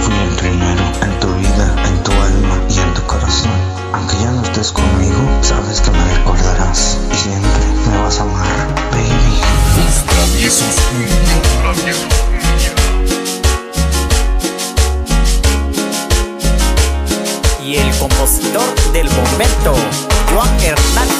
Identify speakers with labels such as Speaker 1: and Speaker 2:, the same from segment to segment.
Speaker 1: Fui el primero en tu vida, en tu alma y en tu corazón. Aunque ya no estés conmigo, sabes que me recordarás y siempre me vas a amar, baby.
Speaker 2: Y el compositor del momento, Juan Hernández,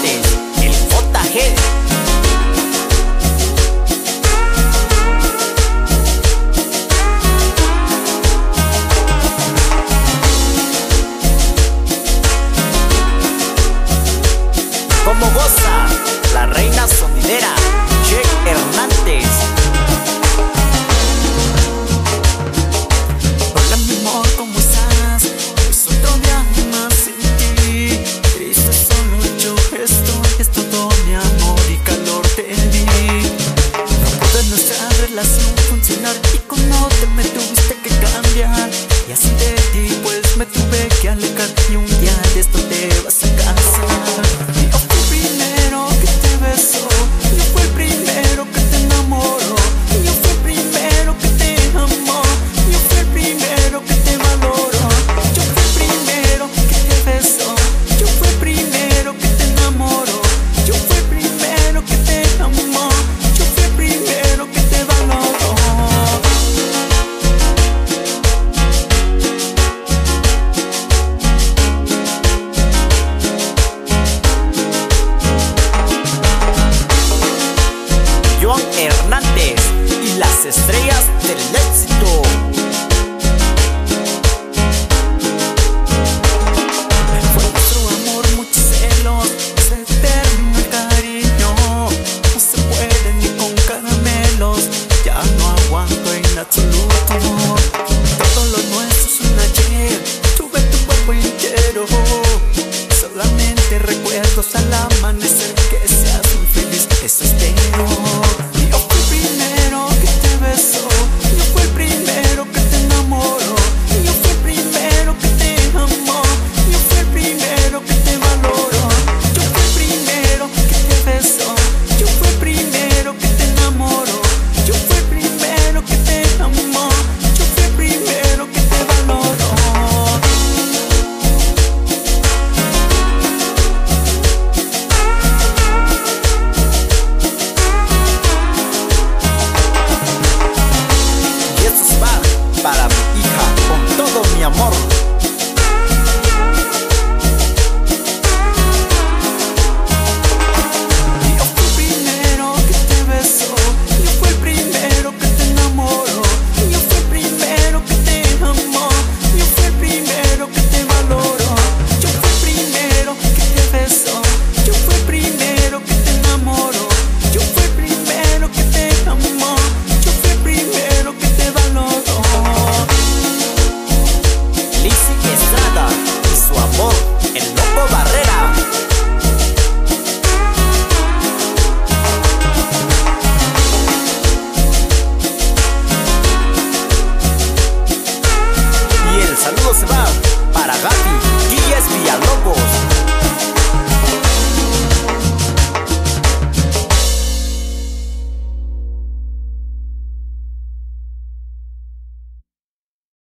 Speaker 2: como goza la reina sonidera, Che Hernández. Las estrellas del éxito.
Speaker 3: Fue nuestro amor, muchos celos, se el cariño. No se puede ni con caramelos, ya no aguanto en absoluto. Todo lo nuestro es un ayer, tuve tu cuerpo entero. Solamente recuerdos al amanecer que seas muy feliz, eso espero.